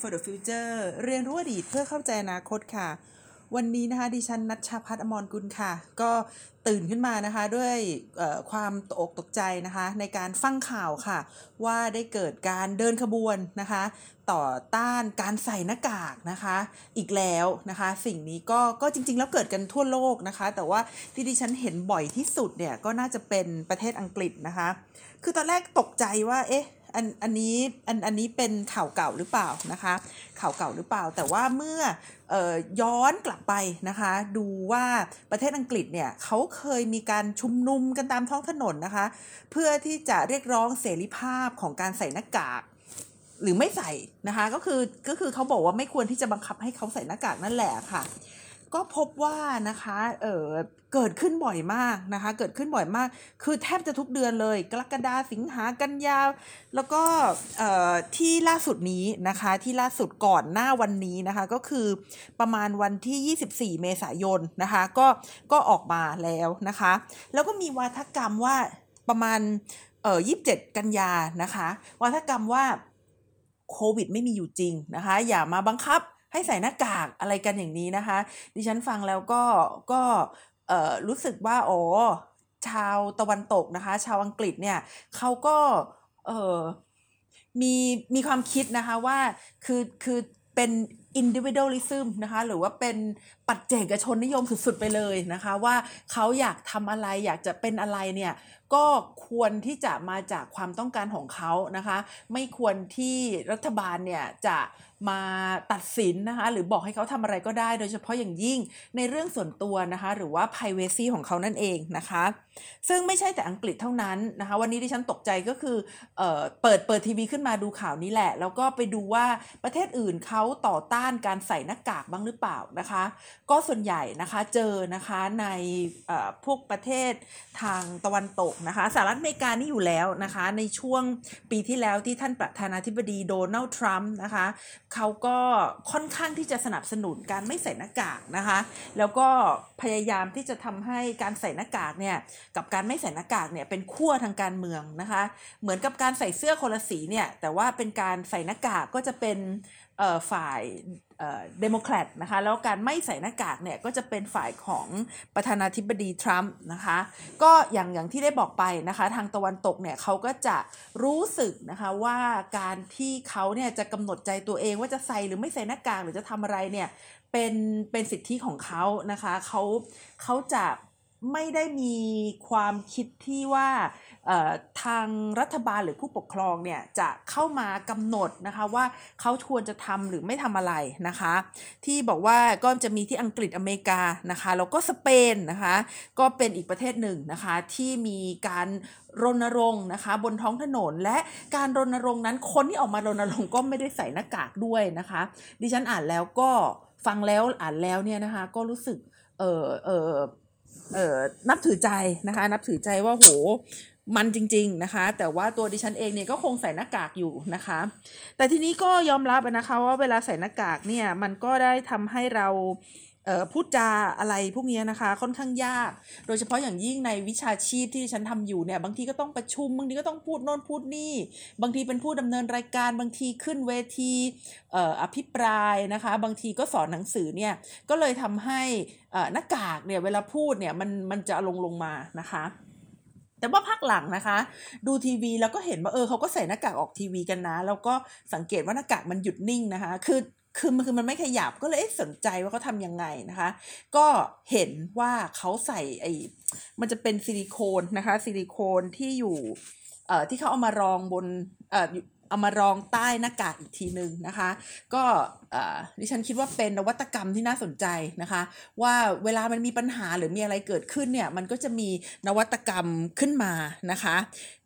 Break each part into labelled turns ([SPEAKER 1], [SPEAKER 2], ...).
[SPEAKER 1] for the Future เรียนรู้อดีตเพื่อเข้าใจอนาคตค่ะ วันนี้นะคะดิฉันนัชชาพัฒนอมรกุลค่ะ ก็ตื่นขึ้นมานะคะด้วยความตกอกตกใจนะคะ ในการฟังข่าวค่ะ ว่าได้เกิดการเดินขบวนนะคะ ต่อต้านการใส่หน้ากากนะคะ อีกแล้วนะคะ สิ่งนี้ก็ก็จริง ๆ แล้วเกิดกันทั่วโลกนะคะ แต่ว่าที่ดิฉันเห็นบ่อยที่สุดเนี่ยก็น่าจะเป็นประเทศอังกฤษนะคะ คือตอนแรกตกใจว่าเอ๊ะ อันอันนี้อันอันนี้เป็นข่าวเก่าหรือเปล่านะคะข่าวเก่าหรือเปล่า แต่ว่าเมื่อออย้อนกลับไปนะคะ ดูว่าประเทศอังกฤษเนี่ยเขาเคยมีการชุมนุมกันตามท้องถนนนะคะ เพื่อที่จะเรียกร้องเสรีภาพของการใส่หน้ากากหรือไม่ใส่นะคะก็คือก็คือเขาบอกว่าไม่ควรที่จะบังคับให้เขาใส่หน้ากากนั่นแหละค่ะ ก็พบว่านะคะเออเกิดขึ้นบ่อยมากนะคะ เกิดขึ้นบ่อยมาก คือแทบจะทุกเดือนเลย กรกฎาสิงหากันยา แล้วก็ที่ล่าสุดนี้นะคะ ที่ล่าสุดก่อนหน้าวันนี้นะคะ ก็คือประมาณวันที่ 24 เมษายนนะคะ ก็ก็ออกมาแล้วนะคะ แล้วก็มีวาทกรรมว่าประมาณเอ่อ27 กันยานะคะ วาทกรรมว่าโควิดไม่มีอยู่จริงนะคะ อย่ามาบังคับ ให้ใส่หน้ากากอะไรกันอย่างนี้นะคะ ดิฉันฟังแล้วก็ก็รู้สึกว่าอ๋อชาวตะวันตกนะคะ ชาวอังกฤษเนี่ยเขาก็มีมีความคิดนะคะว่าคือคือเป็น individualism นะคะหรือว่าเป็นปัจเจกชนนิยมสุดๆไปเลยนะคะ ว่าเขาอยากทำอะไรอยากจะเป็นอะไรเนี่ยก็ควรที่จะมาจากความต้องการของเขานะคะ ไม่ควรที่รัฐบาลเนี่ยจะมาตัดสินนะคะ หรือบอกให้เขาทำอะไรก็ได้ โดยเฉพาะอย่างยิ่งในเรื่องส่วนตัวนะคะ หรือว่า privacy ของเขานั่นเองนะคะ ซึ่งไม่ใช่แต่อังกฤษเท่านั้นนะคะ วันนี้ที่ฉันตกใจก็คือเออเปิดเปิดทีวีขึ้นมาดูข่าวนี้แหละ แล้วก็ไปดูว่าประเทศอื่นเขาต่อต้านการใส่หน้ากากบ้างหรือเปล่านะคะก็ส่วนใหญ่นะคะเจอนะคะในพวกประเทศทางตะวันตกนะคะสหรัฐอเมริกานี่อยู่แล้วนะคะในช่วงปีที่แล้วที่ท่านประธานาธิบดีโดนัลด์ทรัมป์นะคะเขาก็ค่อนข้างที่จะสนับสนุนการไม่ใส่หน้ากากนะคะแล้วก็พยายามที่จะทำให้การใส่หน้ากากเนี่ยกับการไม่ใส่หน้ากากเนี่ยเป็นขั้วทางการเมืองนะคะเหมือนกับการใส่เสื้อคนละสีเนี่ยแต่ว่าเป็นการใส่หน้ากากก็จะเป็นฝ่าย เดโมแครตนะคะแล้วการไม่ใส่หน้ากากเนี่ยก็จะเป็นฝ่ายของประธานาธิบดีทรัมป์นะคะก็อย่างอย่างที่ได้บอกไปนะคะทางตะวันตกเนี่ยเขาก็จะรู้สึกนะคะว่าการที่เขาเนี่ยจะกำหนดใจตัวเองว่าจะใส่หรือไม่ใส่หน้ากากหรือจะทำอะไรเนี่ยเป็นเป็นสิทธิของเขานะคะเขาเขาจะไม่ได้มีความคิดที่ว่า ทางรัฐบาลหรือผู้ปกครองเนี่ยจะเข้ามากำหนดนะคะว่าเขาควรจะทำหรือไม่ทำอะไรนะคะ ที่บอกว่าก็จะมีที่อังกฤษอเมริกานะคะแล้วก็สเปนนะคะก็เป็นอีกประเทศหนึ่งนะคะที่มีการรณรงค์นะคะบนท้องถนนและการรณรงค์นั้นคนที่ออกมารณรงค์ก็ไม่ได้ใส่หน้ากากด้วยนะคะ ดิฉันอ่านแล้วก็ฟังแล้วอ่านแล้วเนี่ยนะคะก็รู้สึกเออเออเออนับถือใจนะคะนับถือใจว่าโห มันจริง ๆนะคะ แต่ว่าตัวดิฉันเองเนี่ยก็คงใส่หน้ากากอยู่นะคะ แต่ทีนี้ก็ยอมรับนะคะว่าเวลาใส่หน้ากากเนี่ยมันก็ได้ทำให้เราพูดจาอะไรพวกนี้นะคะค่อนข้างยาก โดยเฉพาะอย่างยิ่งในวิชาชีพที่ฉันทำอยู่เนี่ยบางทีก็ต้องประชุมบางทีก็ต้องพูดโน่นพูดนี่ บางทีเป็นผู้ดำเนินรายการบางทีขึ้นเวทีอภิปรายนะคะ บางทีก็สอนหนังสือเนี่ยก็เลยทำให้หน้ากากเนี่ยเวลาพูดเนี่ยมันมันจะลงลงมานะคะ แต่ว่าพักหลังนะคะ ดูทีวีแล้วก็เห็นว่าเออเขาก็ใส่หน้ากากออกทีวีกันนะ แล้วก็สังเกตว่าหน้ากากมันหยุดนิ่งนะคะ คือคือมันคือมันไม่ขยับก็เลยสนใจว่าเขาทำยังไงนะคะ ก็เห็นว่าเขาใส่ไอ้มันจะเป็นซิลิโคนนะคะ ซิลิโคนที่อยู่เอ่อที่เขาเอามารองบนเอ่อ เอามารองใต้หน้ากากอีกทีหนึ่งนะคะ ก็ดิฉันคิดว่าเป็นนวัตกรรมที่น่าสนใจนะคะ ว่าเวลามันมีปัญหาหรือมีอะไรเกิดขึ้นเนี่ยมันก็จะมีนวัตกรรมขึ้นมานะคะ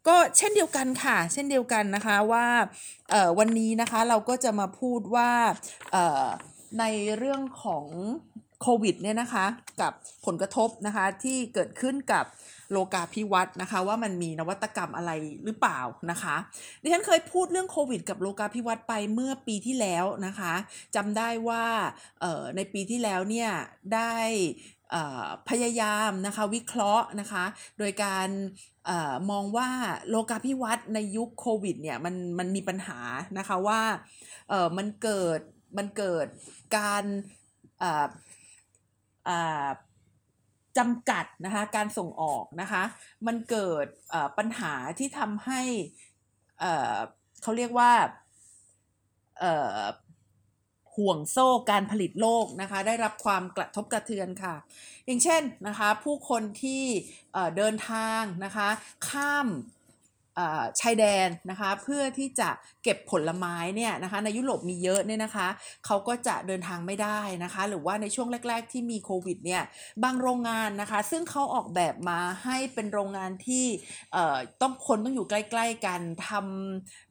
[SPEAKER 1] ก็เช่นเดียวกันค่ะ เช่นเดียวกันนะคะว่าวันนี้นะคะเราก็จะมาพูดว่าในเรื่องของ โควิดเนี่ยนะคะกับผลกระทบนะคะที่เกิดขึ้นกับโลกาภิวัตน์นะคะว่ามันมีนวัตกรรมอะไรหรือเปล่านะคะดิฉันเคยพูดเรื่องโควิดกับโลกาภิวัตไปเมื่อปีที่แล้วนะคะจำได้ว่าในปีที่แล้วเนี่ยได้พยายามนะคะวิเคราะห์นะคะโดยการอมองว่าโลกาภิวัตน์ในยุคโควิดเนี่ยมันมันมีปัญหานะคะว่ามันเกิดมันเกิดการ จำกัดนะคะการส่งออกนะคะมันเกิดปัญหาที่ทำให้เขาเรียกว่าห่วงโซ่การผลิตโลกนะคะได้รับความกระทบกระเทือนค่ะ อย่างเช่นนะคะผู้คนที่เดินทางนะคะข้าม ชายแดนนะคะเพื่อที่จะเก็บผลไม้เนี่ยนะคะในยุโรปมีเยอะเนี่ยนะคะเขาก็จะเดินทางไม่ได้นะคะหรือว่าในช่วงแรก ๆ ที่มีโควิดเนี่ยบางโรงงานนะคะซึ่งเขาออกแบบมาให้เป็นโรงงานที่ต้องคนต้องอยู่ใกล้ ๆ กันทำ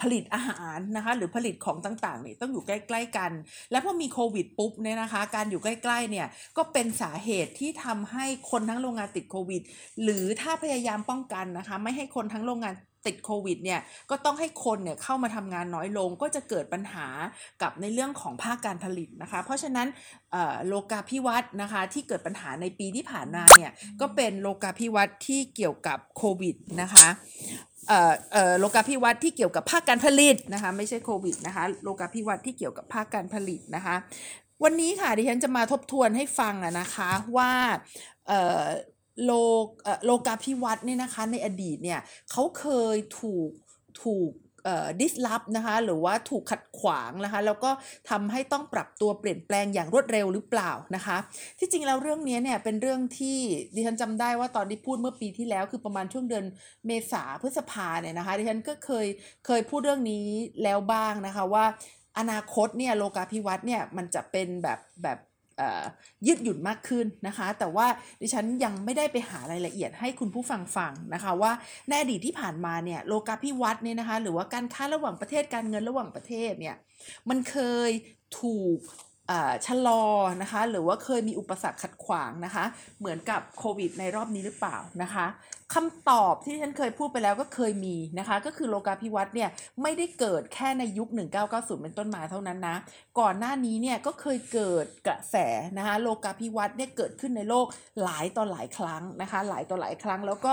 [SPEAKER 1] ผลิตอาหารนะคะหรือผลิตของต่างๆเนี่ยต้องอยู่ใกล้ๆกัน แล้วพอมีโควิดปุ๊บเนี่ยนะคะการอยู่ใกล้ๆเนี่ยก็เป็นสาเหตุที่ทำให้คนทั้งโรงงานติดโควิด หรือถ้าพยายามป้องกันนะคะไม่ให้คนทั้งโรงงานติดโควิดเนี่ยก็ต้องให้คนเนี่ยเข้ามาทำงานน้อยลงก็จะเกิดปัญหากับในเรื่องของภาคการผลิตนะคะ เพราะฉะนั้นโลกาภิวัตน์นะคะที่เกิดปัญหาในปีที่ผ่านมาเนี่ยก็เป็นโลกาภิวัตน์ที่เกี่ยวกับโควิดนะคะ โลกาภิวัตน์ที่เกี่ยวกับภาคการผลิตนะคะไม่ใช่โควิดนะคะโลกาภิวัตน์ที่เกี่ยวกับภาคการผลิตนะคะวันนี้ค่ะดิฉันจะมาทบทวนให้ฟังนะคะว่าโลโลกาภิวัตน์เนี่ยนะคะในอดีตเนี่ยเขาเคยถูกถูก ดิสลอฟนะคะหรือว่าถูกขัดขวางนะคะแล้วก็ทำให้ต้องปรับตัวเปลี่ยนแปลงอย่างรวดเร็วหรือเปล่านะคะ ที่จริงแล้วเรื่องนี้เนี่ยเป็นเรื่องที่ดิฉันจำได้ว่าตอนที่พูดเมื่อปีที่แล้วคือประมาณช่วงเดือนเมษาพฤษภาเนี่ยนะคะดิฉันก็เคยเคยพูดเรื่องนี้แล้วบ้างนะคะว่าอนาคตเนี่ยโลกาภิวัตน์เนี่ยมันจะเป็นแบบแบบ ยืดหยุ่นมากขึ้นนะคะ แต่ว่าดิฉันยังไม่ได้ไปหารายละเอียดให้คุณผู้ฟังฟังนะคะว่าในอดีตที่ผ่านมาเนี่ยโลกาภิวัตน์เนี่ยนะคะหรือว่าการค้าระหว่างประเทศการเงินระหว่างประเทศเนี่ยมันเคยถูก ชะลอนะคะหรือว่าเคยมีอุปสรรคขัดขวางนะคะ เหมือนกับโควิดในรอบนี้หรือเปล่านะคะคำตอบที่ฉันเคยพูดไปแล้วก็เคยมีนะคะ ก็คือโลกาภิวัตน์เนี่ยไม่ได้เกิดแค่ในยุค 1990 เป็นต้นมาเท่านั้นนะ ก่อนหน้านี้เนี่ยก็เคยเกิดกระแสนะคะโลกาภิวัตน์เนี่ยเกิดขึ้นในโลกหลายต่อหลายครั้งนะคะ หลายต่อหลายครั้ง แล้วก็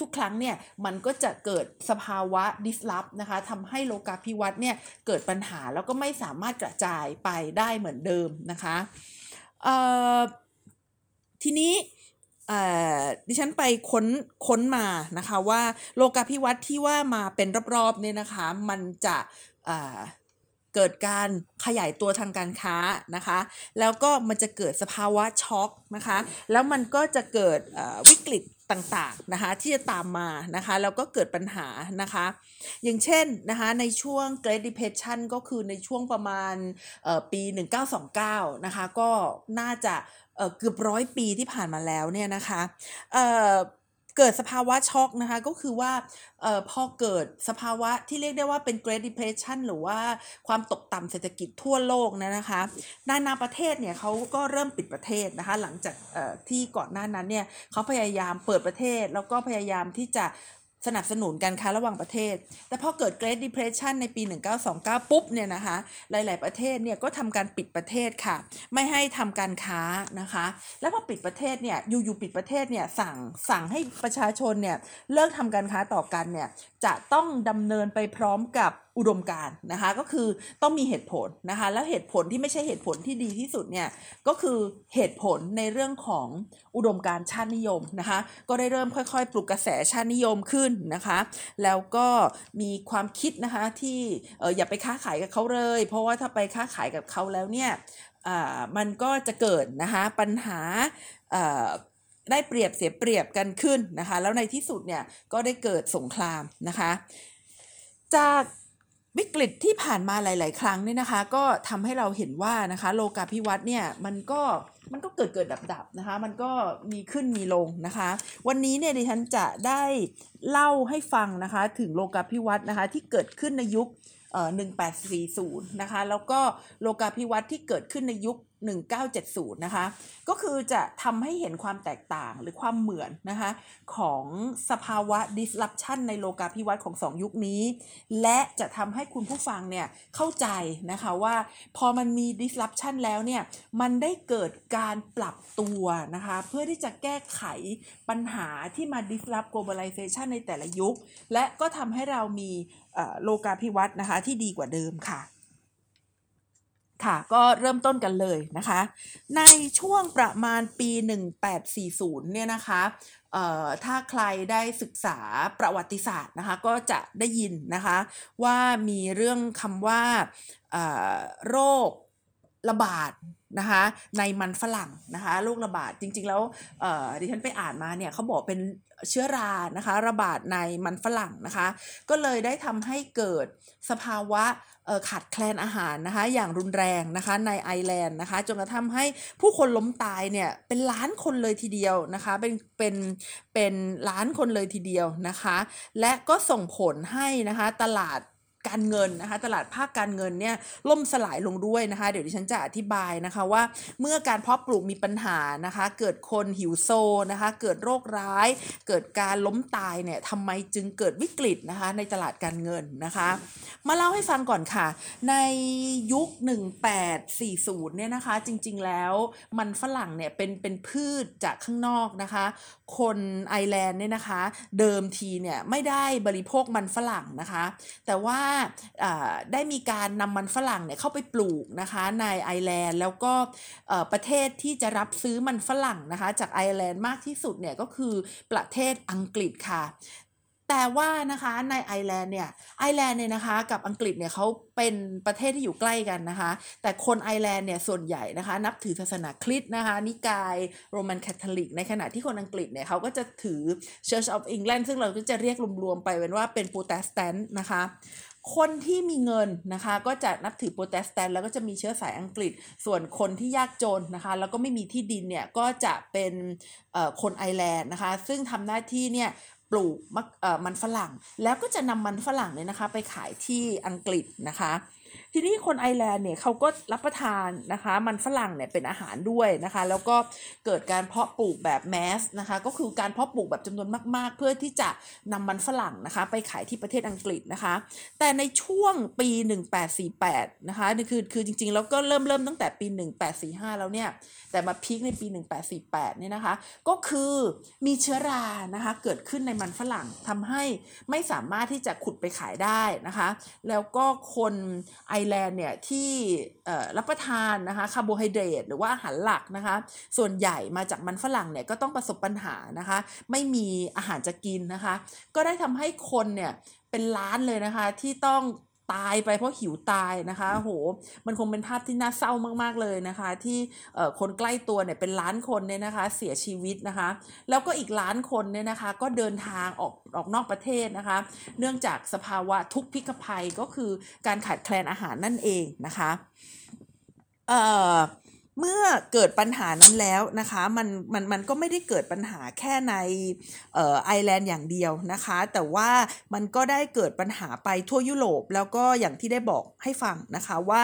[SPEAKER 1] ทุกๆ ครั้งเนี่ยมันก็จะเกิดสภาวะดิสลอฟนะคะทำให้โลกาภิวัตน์เนี่ยเกิดปัญหาแล้วก็ไม่สามารถกระจายไปได้เหมือนเดิมนะคะทีนี้ดิฉันไปค้นค้นมานะคะว่าโลกาภิวัตน์ที่ว่ามาเป็นรอบๆเนี่ยนะคะมันจะเกิดการขยายตัวทางการค้านะคะ แล้วก็มันจะเกิดสภาวะช็อกนะคะ แล้วมันก็จะเกิดวิกฤต ต่างๆนะคะที่จะตามมานะคะแล้วก็เกิดปัญหานะคะอย่างเช่นนะคะในช่วง Great Depression ก็คือในช่วงประมาณปี 1929นะคะก็น่าจะเกือบร้อยปีที่ผ่านมาแล้วเนี่ยนะคะ เกิดสภาวะช็อกนะคะ ก็คือว่าออพอเกิดสภาวะที่เรียกได้ว่าเป็น Great Depression หรือว่าความตกต่ำเศรษฐกิจทั่วโลกนะนะคะ นานาประเทศเนี่ยเขาก็เริ่มปิดประเทศนะคะ หลังจากที่ก่อนหน้านั้นเนี่ยเขาพยายามเปิดประเทศแล้วก็พยายามที่จะ สนับสนุนการค้าระหว่างประเทศ แต่พอเกิด Great Depression ในปี 1929 ปุ๊บเนี่ยนะคะ หลาย ๆ ประเทศเนี่ยก็ทำการปิดประเทศค่ะ ไม่ให้ทำการค้านะคะ แล้วพอปิดประเทศเนี่ยอยู่ๆปิดประเทศเนี่ยสั่งสั่งให้ประชาชนเนี่ยเลิกทำการค้าต่อกันเนี่ยจะต้องดำเนินไปพร้อมกับ อุดมการนะคะก็คือต้องมีเหตุผลนะคะแล้วเหตุผลที่ไม่ใช่เหตุผลที่ดีที่สุดเนี่ยก็คือเหตุผลในเรื่องของอุดมการชาตินิยมนะคะก็ได้เริ่มค่อยๆ ปลุกกระแสชาตินิยมขึ้นนะคะแล้วก็มีความคิดนะคะที่เอออย่าไปค้าขายกับเขาเลย เพราะว่าถ้าไปค้าขายกับเขาแล้วเนี่ยมันก็จะเกิดนะคะปัญหาได้เปรียบเสียเปรียบกันขึ้นนะคะแล้วในที่สุดเนี่ยก็ได้เกิดสงครามนะคะ จาก วิกฤตที่ผ่านมาหลาย ๆ ครั้งเนี่ยนะคะ ก็ทำให้เราเห็นว่านะคะ โลกาภิวัตน์เนี่ยมันก็มันก็เกิดเกิดดับดับนะคะ มันก็มีขึ้นมีลงนะคะ วันนี้เนี่ยดิฉันจะได้เล่าให้ฟังนะคะ ถึงโลกาภิวัตน์นะคะ ที่เกิดขึ้นในยุคเอ่อ1840 นะคะ แล้วก็โลกาภิวัตน์ที่เกิดขึ้นในยุค1970 นะคะ ก็คือจะทำให้เห็นความแตกต่างหรือความเหมือนนะคะ ของสภาวะ disruption ในโลกาภิวัตน์ของสองยุคนี้ และจะทำให้คุณผู้ฟังเนี่ยเข้าใจนะคะว่าพอมันมี disruption แล้วเนี่ย มันได้เกิดการปรับตัวนะคะ เพื่อที่จะแก้ไขปัญหาที่มา disrupt globalization ในแต่ละยุค และก็ทำให้เรามีโลกาภิวัตน์นะคะที่ดีกว่าเดิมค่ะ ค่ะ ก็เริ่มต้นกันเลยนะคะ ในช่วงประมาณปี 1840 เนี่ยนะคะถ้าใครได้ศึกษาประวัติศาสตร์นะคะ ก็จะได้ยินนะคะ ว่ามีเรื่องคำว่าโรคระบาดนะคะในมันฝรั่งนะคะโรคระบาดจริง ๆ แล้วดิฉันไปอ่านมาเนี่ยเขาบอกเป็น เชื้อรานะคะ ระบาดในมันฝรั่งนะคะ ก็เลยได้ทำให้เกิดสภาวะขาดแคลนอาหารนะคะ อย่างรุนแรงนะคะในไอแลนด์นะคะจนกระทั่งให้ผู้คนล้มตายเนี่ยเป็นล้านคนเลยทีเดียวนะคะเป็นเป็นเป็นล้านคนเลยทีเดียวนะคะ และก็ส่งผลให้นะคะตลาด การเงินนะคะ ตลาดภาคการเงินเนี่ยล่มสลายลงด้วยนะคะ เดี๋ยวดิฉันจะอธิบายนะคะว่าเมื่อการเพาะปลูกมีปัญหานะคะ เกิดคนหิวโซนะคะ เกิดโรคร้าย เกิดการล้มตายเนี่ยทำไมจึงเกิดวิกฤตนะคะ ในตลาดการเงินนะคะ มาเล่าให้ฟังก่อนค่ะ ในยุค 1840 เนี่ยนะคะ จริงๆแล้วมันฝรั่งเนี่ยเป็นเป็นพืชจากข้างนอกนะคะ คนไอร์แลนด์เนี่ยนะคะ เดิมทีเนี่ยไม่ได้บริโภคมันฝรั่งนะคะ แต่ว่าได้มีการนำมันฝรั่งเนี่ยเข้าไปปลูกนะคะในไอร์แลนด์แล้วก็ประเทศที่จะรับซื้อมันฝรั่งนะคะจากไอร์แลนด์มากที่สุดเนี่ยก็คือประเทศอังกฤษค่ะแต่ว่านะคะในไอร์แลนด์เนี่ยไอร์แลนด์เนี่ยนะคะกับอังกฤษเนี่ยเขาเป็นประเทศที่อยู่ใกล้กันนะคะ แต่คนไอร์แลนด์เนี่ยส่วนใหญ่นะคะ นับถือศาสนาคริสต์นะคะ นิกายโรมันคาทอลิก ในขณะที่คนอังกฤษเนี่ยเขาก็จะถือ Church of England ซึ่งเราก็จะเรียกรวมๆไปเป็นว่าเป็นโปรเตสแตนต์นะคะ คนที่มีเงินนะคะก็จะนับถือโปรเตสแตนต์แล้วก็จะมีเชื้อสายอังกฤษ ส่วนคนที่ยากจนนะคะ แล้วก็ไม่มีที่ดินเนี่ยก็จะเป็นคนไอร์แลนด์นะคะ ซึ่งทำหน้าที่เนี่ยปลูกมันฝรั่ง แล้วก็จะนำมันฝรั่งเนี่ยนะคะ ไปขายที่อังกฤษนะคะ ทีนี้คนไอร์แลนด์เนี่ยเขาก็รับประทานนะคะ มันฝรั่งเนี่ยเป็นอาหารด้วยนะคะ แล้วก็เกิดการเพาะปลูกแบบแมสนะคะ ก็คือการเพาะปลูกแบบจำนวนมากๆ เพื่อที่จะนำมันฝรั่งนะคะ ไปขายที่ประเทศอังกฤษนะคะ แต่ในช่วงปี 1848 นะคะนี่คือคือจริงๆ แล้วก็เริ่มเริ่มตั้งแต่ปี 1845 แล้วเนี่ย แต่มาพีคในปี 1848 เนี่ยนะคะ ก็คือมีเชื้อรานะคะเกิดขึ้นในมันฝรั่งทำให้ไม่สามารถที่จะขุดไปขายได้นะคะ แล้วก็คนไอร์แลนด์เนี่ยที่รับประทานนะคะคาร์โบไฮเดรตหรือว่าอาหารหลักนะคะ ส่วนใหญ่มาจากมันฝรั่งเนี่ยก็ต้องประสบปัญหานะคะ ไม่มีอาหารจะกินนะคะ ก็ได้ทำให้คนเนี่ยเป็นล้านเลยนะคะที่ต้อง ตายไปเพราะหิวตายนะคะโหมันคงเป็นภาพที่น่าเศร้ามาก ๆ เลยนะคะ ที่คนใกล้ตัวเนี่ยเป็นล้านคนเนี่ยนะคะ เสียชีวิตนะคะ แล้วก็อีกล้านคนเนี่ยนะคะ ก็เดินทางออกออกนอกประเทศนะคะ เนื่องจากสภาวะทุกพิกภัยก็คือการขาดแคลนอาหารนั่นเองนะคะ เอ่อ เมื่อเกิดปัญหานั้นแล้วนะคะมันมันมันก็ไม่ได้เกิดปัญหาแค่ในไอแลนด์อย่างเดียวนะคะ แต่ว่ามันก็ได้เกิดปัญหาไปทั่วยุโรป แล้วก็อย่างที่ได้บอกให้ฟังนะคะว่า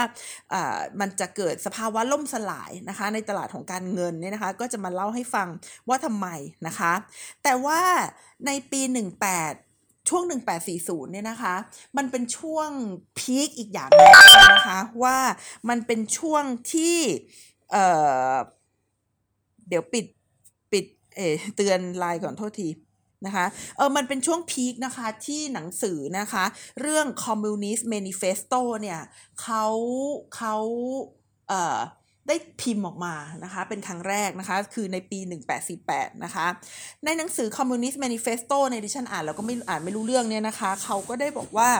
[SPEAKER 1] มันจะเกิดสภาวะล่มสลายนะคะในตลาดของการเงินเนี่ยนะคะ ก็จะมาเล่าให้ฟังว่าทำไมนะคะ แต่ว่าในปี 18ช่วง 1840 เนี่ยนะคะ มันเป็นช่วงพีคอีกอย่างนึงนะคะ ว่ามันเป็นช่วงที่ เอ่อเดี๋ยวปิดปิดเอเตือนไลน์ก่อนโทษทีนะคะเออมันเป็นช่วงพีคนะคะที่หนังสือนะคะ เรื่อง Communist Manifesto เนี่ยเขาเขาเอ่อได้พิมพ์ออกมานะคะ เป็นครั้งแรกนะคะ คือในปี 1848 นะคะ ในหนังสือ Communist Manifesto ในดิฉันอ่านแล้วก็ไม่อ่านไม่รู้เรื่องเนี่ยนะคะ เขาก็ได้บอกว่า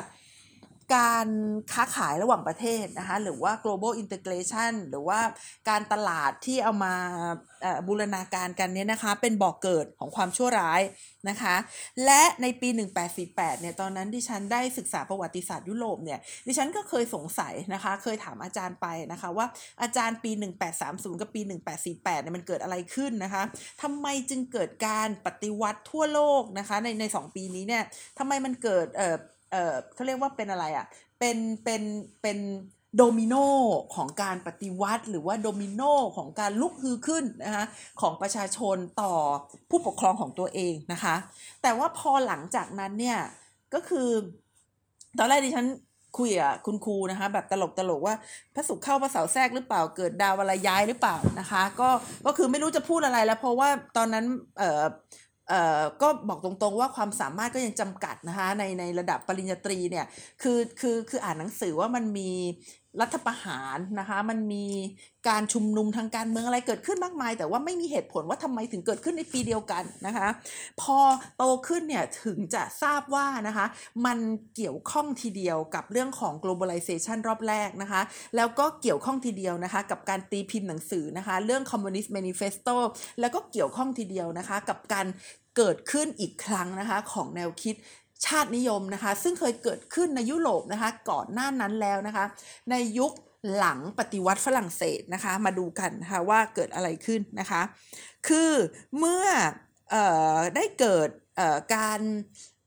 [SPEAKER 1] การค้าขายระหว่างประเทศนะคะหรือว่า global integration หรือว่าการตลาดที่เอามาบูรณาการกันเนี่ยนะคะ เป็นบ่อกเกิดของความชั่วร้ายนะคะ และในปี 1848เนี่ยตอนนั้นดิฉันได้ศึกษาประวัติศาสตร์ยุโรปเนี่ยดิฉันก็เคยสงสัยนะคะ เคยถามอาจารย์ไปนะคะว่าอาจารย์ปี 1830 กับปี 1848เนี่ยมันเกิดอะไรขึ้นนะคะทำไมจึงเกิดการปฏิวัติทั่วโลกนะคะในในสองปีนี้เนี่ยทำไมมันเกิดเอ่อ เออเขาเรียกว่าเป็นอะไรอะ่ะเป็นเป็นเป็นโดมิโนของการปฏิวัติ หรือว่าโดมิโนของการลุกฮือขึ้นนะคะของประชาชนต่อผู้ปกครองของตัวเองนะคะ แต่ว่าพอหลังจากนั้นเนี่ยก็คือตอนแรกดิฉันคุยกับคุณครูนะคะแบบตลกตลกว่าพระศุกร์เข้าพระเสาร์แทรกหรือเปล่าเกิดดาวอะไรย้ายหรือเปล่านะคะ ก็ก็คือไม่รู้จะพูดอะไรแล้วเพราะว่าตอนนั้นเอ่อเอ่อ ก็บอกตรงๆว่าความสามารถก็ยังจำกัดนะคะในในระดับปริญญาตรีเนี่ยคือคือคืออ่านหนังสือว่ามันมี รัฐประหารนะคะมันมีการชุมนุมทางการเมืองอะไรเกิดขึ้นมากมาย แต่ว่าไม่มีเหตุผลว่าทำไมถึงเกิดขึ้นในปีเดียวกันนะคะ พอโตขึ้นเนี่ยถึงจะทราบว่านะคะมันเกี่ยวข้องทีเดียวกับเรื่องของ globalization รอบแรกนะคะ แล้วก็เกี่ยวข้องทีเดียวนะคะ กับการตีพิมพ์หนังสือนะคะเรื่อง communist manifesto แล้วก็เกี่ยวข้องทีเดียวนะคะ กับการเกิดขึ้นอีกครั้งนะคะของแนวคิด ชาตินิยมนะคะ ซึ่งเคยเกิดขึ้นในยุโรปนะคะ ก่อนหน้านั้นแล้วนะคะ ในยุคหลังปฏิวัติฝรั่งเศสนะคะ มาดูกันนะคะว่าเกิดอะไรขึ้นนะคะ คือเมื่อออได้เกิดการ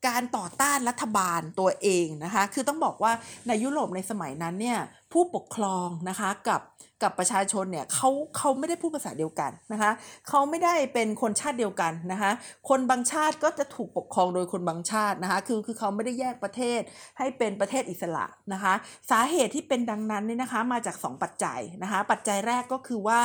[SPEAKER 1] การต่อต้านรัฐบาลตัวเองนะคะ คือต้องบอกว่าในยุโรปในสมัยนั้นเนี่ยผู้ปกครองนะคะกับกับประชาชนเนี่ยเขาเขาไม่ได้พูดภาษาเดียวกันนะคะเขาไม่ได้เป็นคนชาติเดียวกันนะคะคนบางชาติก็จะถูกปกครองโดยคนบางชาตินะคะคือคือเขาไม่ได้แยกประเทศให้เป็นประเทศอิสระนะคะ สาเหตุที่เป็นดังนั้นเนี่ยนะคะมาจาก 2 ปัจจัยนะคะปัจจัยแรกก็คือว่า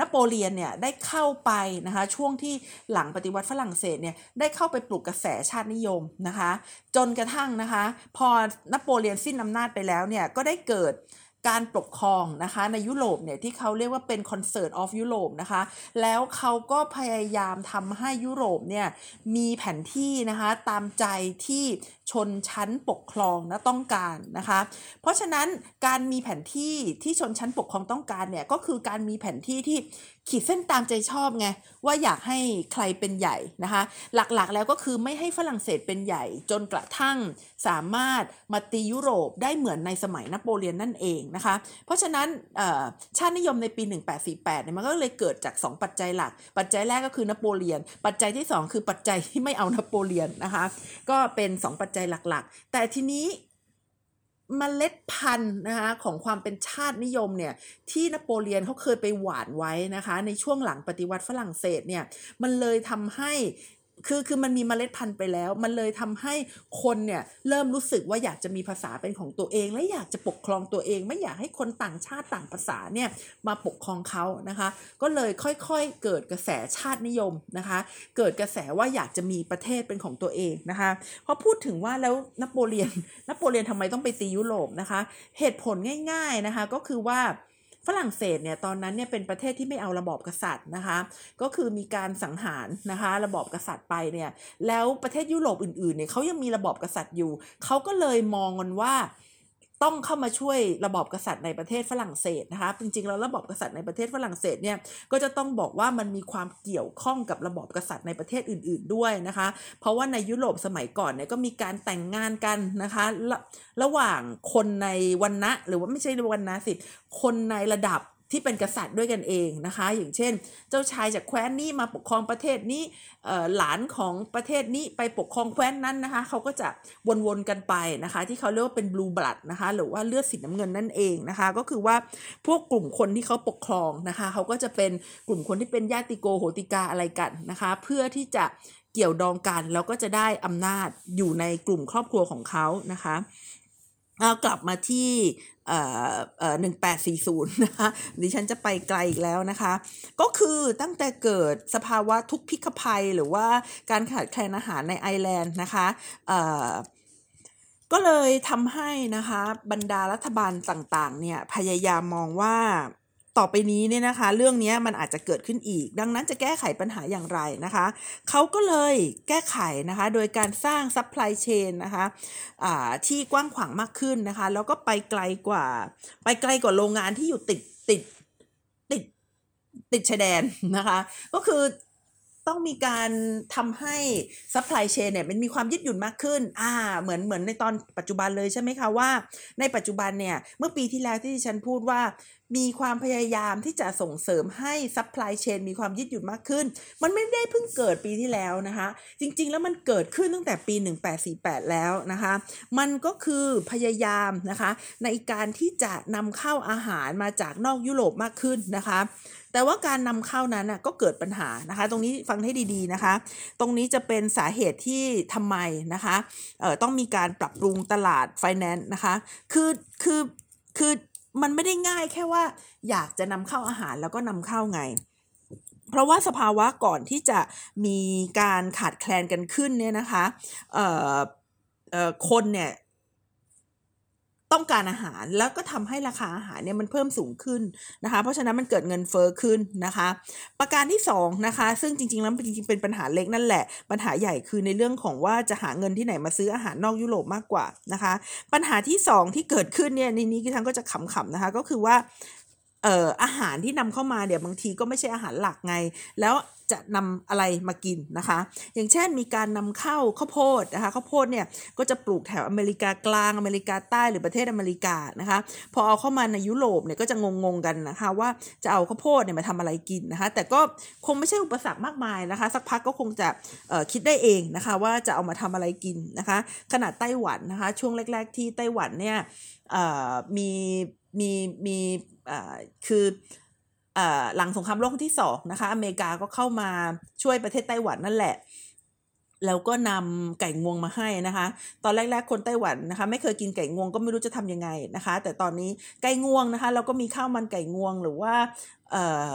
[SPEAKER 1] นโปเลียนเนี่ยได้เข้าไปนะคะช่วงที่หลังปฏิวัติฝรั่งเศสเนี่ยได้เข้าไปปลุกกระแสชาตินิยมนะคะ จนกระทั่งนะคะ พอนโปเลียนสิ้นอำนาจไปแล้วเนี่ยก็ได้เกิดการปกครองนะคะในยุโรปเนี่ยที่เขาเรียกว่าเป็นคอนเสิร์ตออฟยุโรปนะคะ แล้วเขาก็พยายามทำให้ยุโรปเนี่ยมีแผนที่นะคะตามใจที่ ชนชั้นปกครองนะต้องการนะคะ เพราะฉะนั้นการมีแผนที่ที่ชนชั้นปกครองต้องการเนี่ยก็คือการมีแผนที่ที่ขีดเส้นตามใจชอบไงว่าอยากให้ใครเป็นใหญ่นะคะ หลักๆแล้วก็คือไม่ให้ฝรั่งเศสเป็นใหญ่ จนกระทั่งสามารถมาตียุโรปได้เหมือนในสมัยนโปเลียนนั่นเองนะคะ เพราะฉะนั้นชาตินิยมในปี 1848เนี่ยมันก็เลยเกิดจาก 2 ปัจจัยหลัก ปัจจัยแรกก็คือนโปเลียน ปัจจัยที่ 2 คือปัจจัยที่ไม่เอานโปเลียนนะคะ ก็เป็น 2 ปัจจัยหลักๆ แต่ทีนี้มเมล็ดพันธุ์นะคะของความเป็นชาตินิยมเนี่ยที่นโปเลียนเขาเคยไปหวานไว้นะคะในช่วงหลังปฏิวัติฝรั่งเศสเนี่ยมันเลยทำให้ คือคือมันมีเมล็ดพันธุ์ไปแล้ว มันเลยทำให้คนเนี่ยเริ่มรู้สึกว่าอยากจะมีภาษาเป็นของตัวเอง และอยากจะปกครองตัวเอง ไม่อยากให้คนต่างชาติต่างภาษาเนี่ยมาปกครองเขานะคะ ก็เลยค่อยๆเกิดกระแสชาตินิยมนะคะ เกิดกระแสว่าอยากจะมีประเทศเป็นของตัวเองนะคะพอพูดถึงว่าแล้วนโปเลียนนโปเลียนทำไมต้องไปตียุโรปนะคะ เหตุผลง่าย ๆนะคะก็คือว่า ฝรั่งเศสเนี่ยตอนนั้นเนี่ยเป็นประเทศที่ไม่เอาระบอบกษัตริย์นะคะ ก็คือมีการสังหารนะคะ ระบอบกษัตริย์ไปเนี่ยแล้วประเทศยุโรปอื่นๆเนี่ยเขายังมีระบอบกษัตริย์อยู่เขาก็เลยมองกันว่า ต้องเข้ามาช่วยระบอบกษัตริย์ในประเทศฝรั่งเศสนะคะจริงๆแล้วระบอบกษัตริย์ในประเทศฝรั่งเศสเนี่ยก็จะต้องบอกว่ามันมีความเกี่ยวข้องกับระบอบกษัตริย์ในประเทศอื่น ๆด้วยนะคะ เพราะว่าในยุโรปสมัยก่อนเนี่ยก็มีการแต่งงานกันนะคะระระหว่างคนในวันนะหรือว่าไม่ใช่วันนะสิคนในระดับ ที่เป็นกษัตริย์ด้วยกันเองนะคะ อย่างเช่น เจ้าชายจากแคว้นนี้มาปกครองประเทศนี้หลานของประเทศนี้ไปปกครองแคว้นนั้นนะคะเขาก็จะวนๆกันไปนะคะ ที่เขาเรียกว่าเป็นบลูบลัดนะคะ หรือว่าเลือดสีน้ำเงินนั่นเองนะคะ ก็คือว่าพวกกลุ่มคนที่เขาปกครองนะคะเขาก็จะเป็นกลุ่มคนที่เป็นญาติโกโหติกาอะไรกันนะคะ เพื่อที่จะเกี่ยวดองกันแล้วก็จะได้อำนาจอยู่ในกลุ่มครอบครัวของเขานะคะเอากลับมาที่ หนึ่งแปดสี่ศูนย์นะคะดิฉันจะไปไกลอีกแล้วนะคะ ก็คือตั้งแต่เกิดสภาวะทุกพิกภัยหรือว่าการขาดแคลนอาหารในไอแลนด์นะคะก็เลยทำให้นะคะบรรดารัฐบาลต่างๆเนี่ยพยายามมองว่า ต่อไปนี้เนี่ยนะคะ เรื่องนี้มันอาจจะเกิดขึ้นอีก ดังนั้นจะแก้ไขปัญหาอย่างไรนะคะเขาก็เลยแก้ไขนะคะ โดยการสร้าง supply chain นะคะที่กว้างขวางมากขึ้นนะคะ แล้วก็ไปไกลกว่า ไปไกลกว่าโรงงานที่อยู่ติดติดติดติดชายแดนนะคะ ก็คือ ต้องมีการทำให้ supply chain เนี่ยมันมีความยืดหยุ่นมากขึ้น อ่า เหมือนเหมือนในตอนปัจจุบันเลยใช่ไหมคะว่า ในปัจจุบันเนี่ย เมื่อปีที่แล้วที่ฉันพูดว่า มีความพยายามที่จะส่งเสริมให้ supply chain มีความยืดหยุ่นมากขึ้น มันไม่ได้เพิ่งเกิดปีที่แล้วนะคะ จริงๆ แล้วมันเกิดขึ้นตั้งแต่ปี 1848 แล้วนะคะ มันก็คือพยายามนะคะ ในการที่จะนำเข้าอาหารมาจากนอกยุโรปมากขึ้นนะคะ แต่ว่าการนำเข้านั้นก็เกิดปัญหานะคะ ตรงนี้ฟังให้ดีๆนะคะ ตรงนี้จะเป็นสาเหตุที่ทำไมนะคะต้องมีการปรับปรุงตลาดไฟแนนซ์นะคะ คือคือคือมันไม่ได้ง่ายแค่ว่าอยากจะนำเข้าอาหารแล้วก็นำเข้าไงเพราะว่าสภาวะก่อนที่จะมีการขาดแคลนกันขึ้นเนี่ยนะคะคนเนี่ย ต้องการอาหารแล้วก็ทำให้ราคาอาหารเนี่ยมันเพิ่มสูงขึ้นนะคะ เพราะฉะนั้นมันเกิดเงินเฟอ้อขึ้นนะคะ ประการที่2นะคะซึ่งจริงๆแล้วจริงๆเป็นปัญหาเล็กนั่นแหละ ปัญหาใหญ่คือในเรื่องของว่าจะหาเงินที่ไหนมาซื้ออาหารนอกยุโรปมากกว่านะคะ ปัญหาที่ 2 ที่เกิดขึ้นเนี่ยในนี้ที่ทางก็จะขำๆนะคะ ก็คือว่า เอ่ออาหารที่นำเข้ามาเดี๋ยวบางทีก็ไม่ใช่อาหารหลักไง แล้วจะนำอะไรมากินนะคะ อย่างเช่นมีการนำเข้าข้าวโพดนะคะข้าวโพดเนี่ยก็จะปลูกแถวอเมริกากลางอเมริกาใต้หรือประเทศอเมริกานะคะ พอเอาเข้ามาในยุโรปเนี่ยก็จะงงๆกันนะคะ ว่าจะเอาข้าวโพดเนี่ยมาทำอะไรกินนะคะ แต่ก็คงไม่ใช่อุปสรรคมากมายนะคะ สักพักก็คงจะเอ่อคิดได้เองนะคะ ว่าจะเอามาทำอะไรกินนะคะ ขนาดไต้หวันนะคะ ช่วงแรก ๆ ที่ไต้หวันเนี่ยเอ่อมี มีมีอ่อคืออ่อหลังสงครามโลกที่สองนะคะ อเมริกาก็เข้ามาช่วยประเทศไต้หวันนั่นแหละ แล้วก็นำไก่งวงมาให้นะคะ ตอนแรก ๆ คนไต้หวันนะคะ ไม่เคยกินไก่งวงก็ไม่รู้จะทำยังไงนะคะ แต่ตอนนี้ไก่งวงนะคะ เราก็มีข้าวมันไก่งวงหรือว่าเอ่อ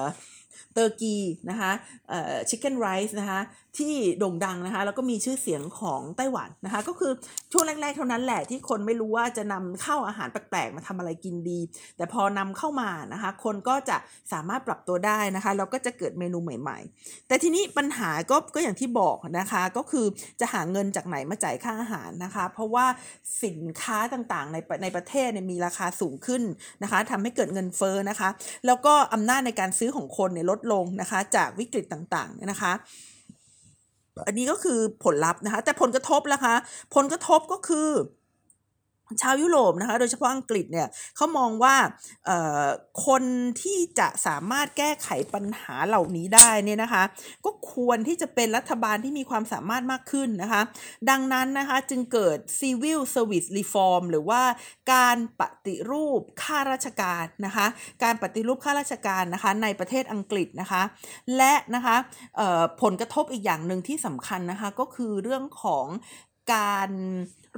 [SPEAKER 1] เตอร์กีนะคะเอ่อชิคเก้นไรซ์นะคะที่โด่งดังนะคะแล้วก็มีชื่อเสียงของไต้หวันนะคะ ก็คือช่วงแรก ๆ เท่านั้นแหละที่คนไม่รู้ว่าจะนำเข้าอาหารแปลกๆ มาทำอะไรกินดี แต่พอนำเข้ามานะคะ คนก็จะสามารถปรับตัวได้นะคะแล้วก็จะเกิดเมนูใหม่ ๆ แต่ทีนี้ปัญหาก็ก็อย่างที่บอกนะคะก็คือจะหาเงินจากไหนมาจ่ายค่าอาหารนะคะ เพราะว่าสินค้าต่างๆ ในในประเทศเนี่ยมีราคาสูงขึ้นนะคะทำให้เกิดเงินเฟ้อนะคะ แล้วก็อำนาจในการซื้อของคนเนี่ยลดลงนะคะ จากวิกฤตต่างๆนะคะ อันนี้ก็คือผลลัพธ์นะคะแต่ผลกระทบล่ะคะ ผลกระทบก็คือ ชาวยุโรปนะคะโดยเฉพาะอังกฤษเนี่ยเขามองว่าคนที่จะสามารถแก้ไขปัญหาเหล่านี้ได้เนี่ยนะคะ ก็ควรที่จะเป็นรัฐบาลที่มีความสามารถมากขึ้นนะคะ ดังนั้นนะคะจึงเกิด civil service reform หรือว่าการปฏิรูปข้าราชการนะคะ การปฏิรูปข้าราชการนะคะในประเทศอังกฤษนะคะ และนะคะผลกระทบอีกอย่างหนึ่งที่สำคัญนะคะก็คือเรื่องของ การ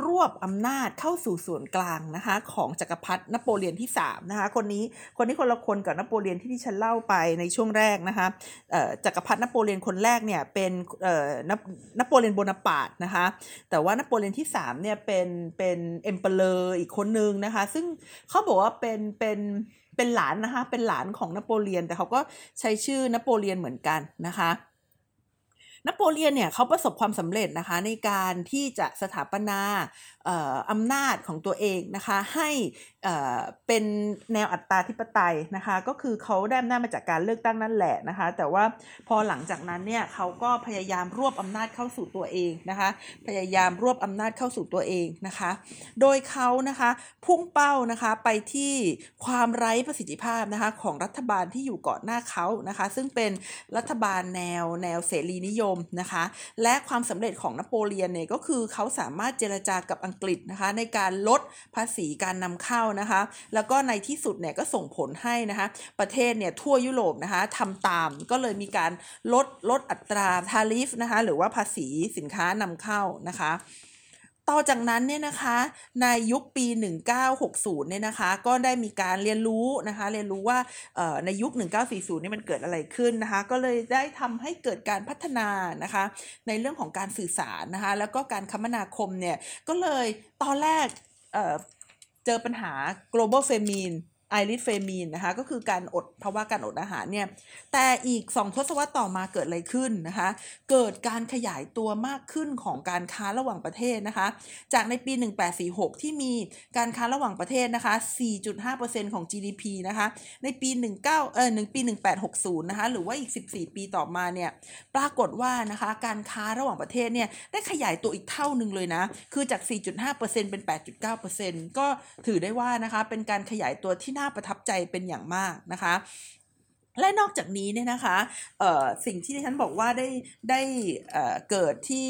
[SPEAKER 1] รวบอำนาจเข้าสู่ส่วนกลางนะคะของจักรพรรดินโปเลียนที่3นะคะคนนี้คนนี้คนละคนกับนโปเลียนที่ที่ฉันเล่าไปในช่วงแรกนะคะจักรพรรดินโปเลียนคนแรกเนี่ยเป็นนโปเลียนโบนาปาร์ตนะคะแต่ว่านโปเลียนที่3เนี่ยเป็นเป็น emperor อีกคนนึงนะคะซึ่งเขาบอกว่าเป็นเป็นเป็นหลานนะคะเป็นหลานของนโปเลียนแต่เขาก็ใช้ชื่อนโปเลียนเหมือนกันนะคะ นโปเลียนเนี่ยเขาประสบความสำเร็จนะคะในการที่จะสถาปนาอำนาจของตัวเองนะคะให้เป็นแนวอัตตาธิปไตยนะคะก็คือเขาได้อำนาจมาจากการเลือกตั้งนั่นแหละนะคะแต่ว่าพอหลังจากนั้นเนี่ยเขาก็พยายามรวบอำนาจเข้าสู่ตัวเองนะคะพยายามรวบอำนาจเข้าสู่ตัวเองนะคะโดยเขานะคะพุ่งเป้านะคะไปที่ความไร้ประสิทธิภาพนะคะของรัฐบาลที่อยู่ก่อนหน้าเขานะคะซึ่งเป็นรัฐบาลแนวแนวเสรีนิยมนะคะ และความสำเร็จของนโปเลียนเนี่ยก็คือเขาสามารถเจรจากับอังกฤษนะคะ ในการลดภาษีการนำเข้านะคะ แล้วก็ในที่สุดเนี่ยก็ส่งผลให้นะคะ ประเทศเนี่ยทั่วยุโรปนะคะทำตามก็เลยมีการลดลดอัตราทาริฟนะคะหรือว่าภาษีสินค้านำเข้านะคะ ต่อจากนั้นเนี่ยนะคะในยุคปี 1960 เนี่ยนะคะ ก็ได้มีการเรียนรู้นะคะ เรียนรู้ว่าในยุค 1940 นี่มันเกิดอะไรขึ้นนะคะ ก็เลยได้ทำให้เกิดการพัฒนานะคะ ในเรื่องของการสื่อสารนะคะ แล้วก็การคมนาคมเนี่ย ก็เลยตอนแรกเเจอปัญหา global famine ไอริสเฟมีนนะคะก็คือการอดภาวะการอดอาหารเนี่ยแต่อีก 2 ทศวรรษต่อมาเกิดอะไรขึ้นนะคะเกิดการขยายตัวมากขึ้นของการค้าระหว่างประเทศนะคะจากในปี 1846 ที่มีการค้าระหว่างประเทศนะคะ 4.5%ของ GDP นะคะในปี19เอ่อ1ปี 1860 นะคะหรือว่าอีก 14 ปีต่อมาเนี่ยปรากฏว่านะคะการค้าระหว่างประเทศเนี่ยได้ขยายตัวอีกเท่าหนึ่งเลยนะคือจาก 4.5%เป็น 8.9%ก็ถือได้ว่านะคะเป็นการขยายตัวที่น่าประทับใจเป็นอย่างมากนะคะและนอกจากนี้เนี่ยนะคะสิ่งที่ที่ฉันบอกว่าได้ได้เกิดที่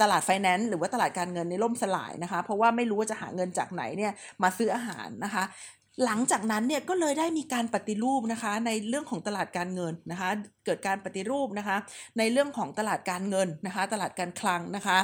[SPEAKER 1] ตลาดไฟแนนซ์หรือว่าตลาดการเงินในล่มสลายนะคะ เพราะว่าไม่รู้ว่าจะหาเงินจากไหนเนี่ยมาซื้ออาหารนะคะ หลังจากนั้นเนี่ยก็เลยได้มีการปฏิรูปนะคะในเรื่องของตลาดการเงินนะคะ เกิดการปฏิรูปนะคะ ในเรื่องของตลาดการเงินนะคะ ตลาดการคลังนะคะ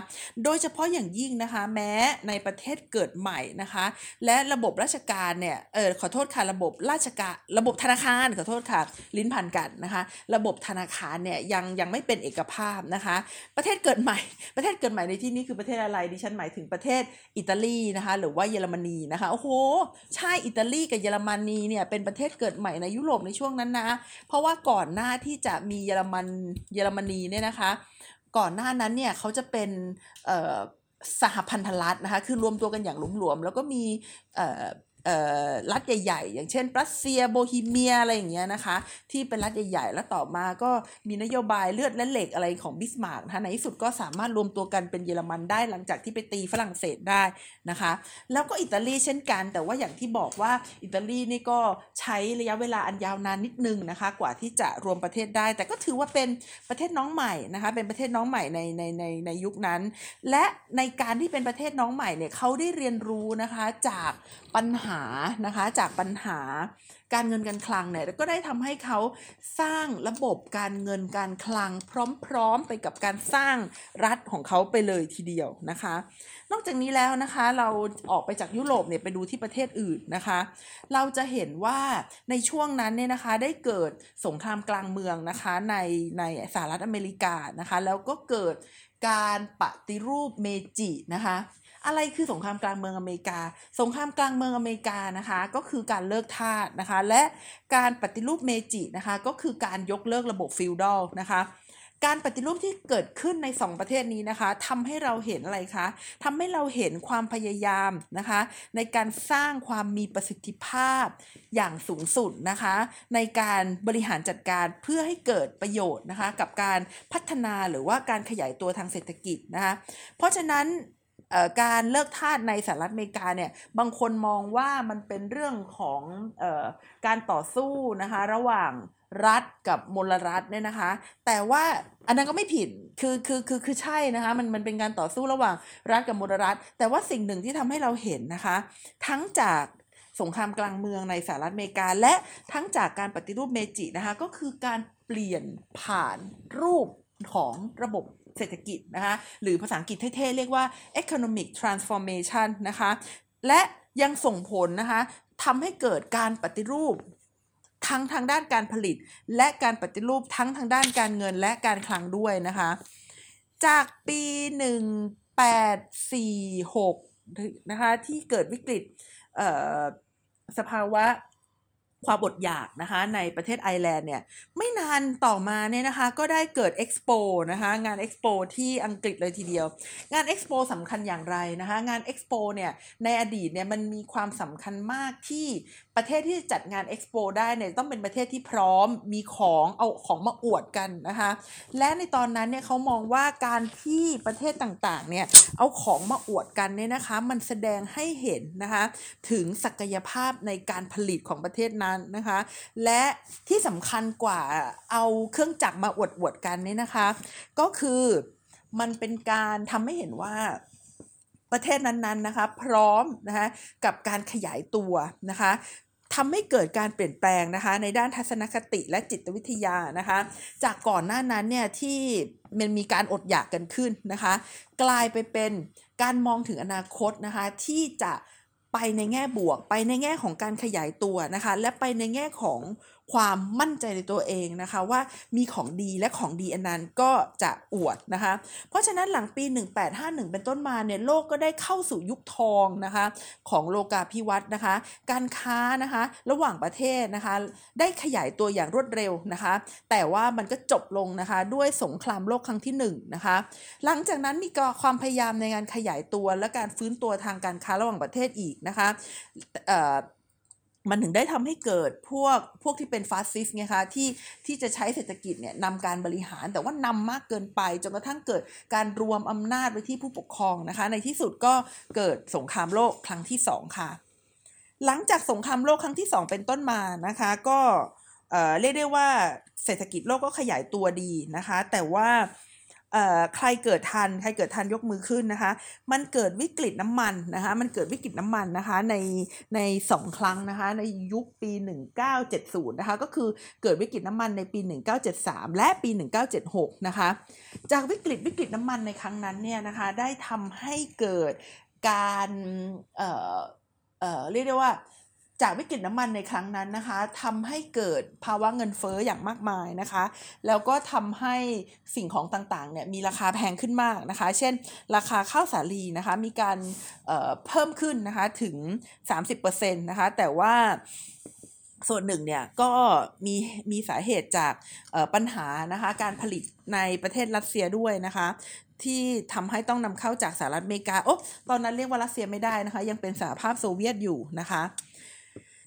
[SPEAKER 1] โดยเฉพาะอย่างยิ่งนะคะ แม้ในประเทศเกิดใหม่นะคะ และระบบราชการเนี่ยเออขอโทษค่ะระบบราชการระบบธนาคารขอโทษค่ะลิ้นพันกันนะคะ ระบบธนาคารเนี่ยยังยังไม่เป็นเอกภาพนะคะ ประเทศเกิดใหม่ ประเทศเกิดใหม่ในที่นี้คือประเทศอะไรดิฉันหมายถึงประเทศอิตาลีนะคะหรือว่าเยอรมนีนะคะโอ้โหใช่อิตาลีกับเยอรมนีเนี่ยเป็นประเทศเกิดใหม่ในยุโรปในช่วงนั้นนะ เพราะว่าก่อนหน้าที่จะมีเยอรมันเยอรมนีเนี่ยนะคะ ก่อนหน้านั้นเนี่ยเขาจะเป็นสหพันธรัฐนะคะ คือรวมตัวกันอย่างหลวมๆ แล้วก็มี รัฐใหญ่ๆ อย่างเช่นปรัสเซียโบฮีเมียอะไรอย่างเงี้ยนะคะ ที่เป็นรัฐใหญ่ๆ แล้วต่อมาก็มีนโยบายเลือดและเหล็กอะไรของบิสมาร์กนะคะในที่สุดก็สามารถรวมตัวกันเป็นเยอรมันได้หลังจากที่ไปตีฝรั่งเศสได้นะคะ แล้วก็อิตาลีเช่นกัน แต่ว่าอย่างที่บอกว่าอิตาลีนี่ก็ใช้ระยะเวลาอันยาวนานนิดนึงนะคะ กว่าที่จะรวมประเทศได้ แต่ก็ถือว่าเป็นประเทศน้องใหม่นะคะเป็นประเทศน้องใหม่ในในในในยุคนั้น และในการที่เป็นประเทศน้องใหม่เนี่ยเขาได้เรียนรู้นะคะจากปัญหานะคะจากปัญหาการเงินการคลังเนี่ยก็ได้ทำให้เขาสร้างระบบการเงินการคลังพร้อมๆไปกับการสร้างรัฐของเขาไปเลยทีเดียวนะคะ นอกจากนี้แล้วนะคะเราออกไปจากยุโรปเนี่ยไปดูที่ประเทศอื่นนะคะ เราจะเห็นว่าในช่วงนั้นเนี่ยนะคะได้เกิดสงครามกลางเมืองนะคะในในสหรัฐอเมริกานะคะ แล้วก็เกิดการปฏิรูปเมจินะคะ อะไรคือสงครามกลางเมืองอเมริกา สงครามกลางเมืองอเมริกานะคะ ก็คือการเลิกทาสนะคะ และการปฏิรูปเมจินะคะ ก็คือการยกเลิกระบบ feudal นะคะการปฏิรูปที่เกิดขึ้นใน 2 ประเทศนี้นะคะทำให้เราเห็นอะไรคะทำให้เราเห็นความพยายามนะคะ ในการสร้างความมีประสิทธิภาพอย่างสูงสุดนะคะ ในการบริหารจัดการเพื่อให้เกิดประโยชน์นะคะ กับการพัฒนาหรือว่าการขยายตัวทางเศรษฐกิจนะคะ เพราะฉะนั้น การเลิกทาสในสหรัฐอเมริกาเนี่ยบางคนมองว่ามันเป็นเรื่องของออการต่อสู้นะคะระหว่างรัฐกับมลรัฐเนี่ยนะคะ แต่ว่าอันนั้นก็ไม่ผิดคือคือคือคือใช่นะคะมันมันเป็นการต่อสู้ระหว่างรัฐกับมลรัฐ แต่ว่าสิ่งหนึ่งที่ทำให้เราเห็นนะคะ ทั้งจากสงครามกลางเมืองในสหรัฐอเมริกา และทั้งจากการปฏิรูปเมจินะคะก็คือการเปลี่ยนผ่านรูปของระบบ เศรษฐกิจนะคะหรือภาษาอังกฤษเท่ๆ เรียกว่า economic transformation นะคะและยังส่งผลนะคะทำให้เกิดการปฏิรูป ทั้งทางด้านการผลิต และการปฏิรูปทั้งทางด้านการเงินและการคลังด้วยนะคะ จากปี 1846นะคะที่เกิดวิกฤตสภาวะ ความอดอยากนะคะในประเทศไอร์แลนด์เนี่ยไม่นานต่อมาเนี่ยนะคะก็ได้เกิดเอ็กซ์โปนะคะงานเอ็กซ์โปที่อังกฤษเลยทีเดียว งานเอ็กซ์โปสำคัญอย่างไรนะคะงานเอ็กซ์โปเนี่ยในอดีตเนี่ยมันมีความสำคัญมากที่ ประเทศที่จัดงานเอ็กซ์โปได้เนี่ยต้องเป็นประเทศที่พร้อมมีของเอาของมาอวดกันนะคะและในตอนนั้นเนี่ยเขามองว่าการที่ประเทศต่างๆเนี่ยเอาของมาอวดกันเนี่ยนะคะมันแสดงให้เห็นนะคะถึงศักยภาพในการผลิตของประเทศนั้นนะคะและที่สำคัญกว่าเอาเครื่องจักรมาอวดอวดกันเนี่ยนะคะก็คือมันเป็นการทำให้เห็นว่าประเทศนั้นๆนะคะพร้อมนะคะกับการขยายตัวนะคะ ทำให้เกิดการเปลี่ยนแปลงนะคะ ในด้านทัศนคติและจิตวิทยานะคะ จากก่อนหน้านั้นเนี่ยที่มันมีการอดอยากกันขึ้นนะคะ กลายไปเป็นการมองถึงอนาคตนะคะที่จะไปในแง่บวก ไปในแง่ของการขยายตัวนะคะ และไปในแง่ของ ความมั่นใจในตัวเองนะคะว่ามีของดีและของดีอันนั้นก็จะอวดนะคะ เพราะฉะนั้นหลังปี 1851 เป็นต้นมาเนี่ยโลกก็ได้เข้าสู่ยุคทองนะคะของโลกาภิวัตน์นะคะ การค้านะคะระหว่างประเทศนะคะ ได้ขยายตัวอย่างรวดเร็วนะคะ แต่ว่ามันก็จบลงนะคะด้วยสงครามโลกครั้งที่1นนะคะ หลังจากนั้นมีก็ความพยายามในการขยายตัวและการฟื้นตัวทางการค้าระหว่างประเทศอีกนะคะ มันถึงได้ทำให้เกิดพวกพวกที่เป็นฟาสซิสไงคะที่ที่จะใช้เศรษฐกิจเนี่ยนำการบริหารแต่ว่านำมากเกินไปจนกระทั่งเกิดการรวมอำนาจไว้ที่ผู้ปกครองนะคะ ในที่สุดก็เกิดสงครามโลกครั้งที่ 2 ค่ะ หลังจากสงครามโลกครั้งที่ 2 เป็นต้นมานะคะ ก็เรียกได้ว่าเศรษฐกิจโลกก็ขยายตัวดีนะคะ แต่ว่า ใครเกิดทันใครเกิดทันยกมือขึ้นนะคะ มันเกิดวิกฤตน้ำมันนะคะมันเกิดวิกฤตน้ำมันนะคะในในสองครั้งนะคะในยุคปี 1970นะคะก็คือเกิดวิกฤตน้ำมันในปี 1973 และปี 1976นะคะจากวิกฤตวิกฤตน้ำมันในครั้งนั้นเนี่ยนะคะได้ทำให้เกิดการเอ่อเอ่อเรียกได้ว่า จากวิกฤตน้ำมันในครั้งนั้นนะคะทำให้เกิดภาวะเงินเฟ้ออย่างมากมายนะคะ แล้วก็ทำให้สิ่งของต่างๆเนี่ยมีราคาแพงขึ้นมากนะคะ เช่น ราคาข้าวสาลีนะคะมีการเเพิ่มขึ้นนะคะถึง 30%นะคะแต่ว่าส่วนหนึ่งเนี่ยก็มีมีสาเหตุจากปัญหานะคะการผลิตในประเทศรัสเซียด้วยนะคะที่ทำให้ต้องนำเข้าจากสหรัฐอเมริกา โอ้ ตอนนั้นเรียกว่ารัสเซียไม่ได้นะคะ ยังเป็นสหภาพโซเวียตอยู่นะคะ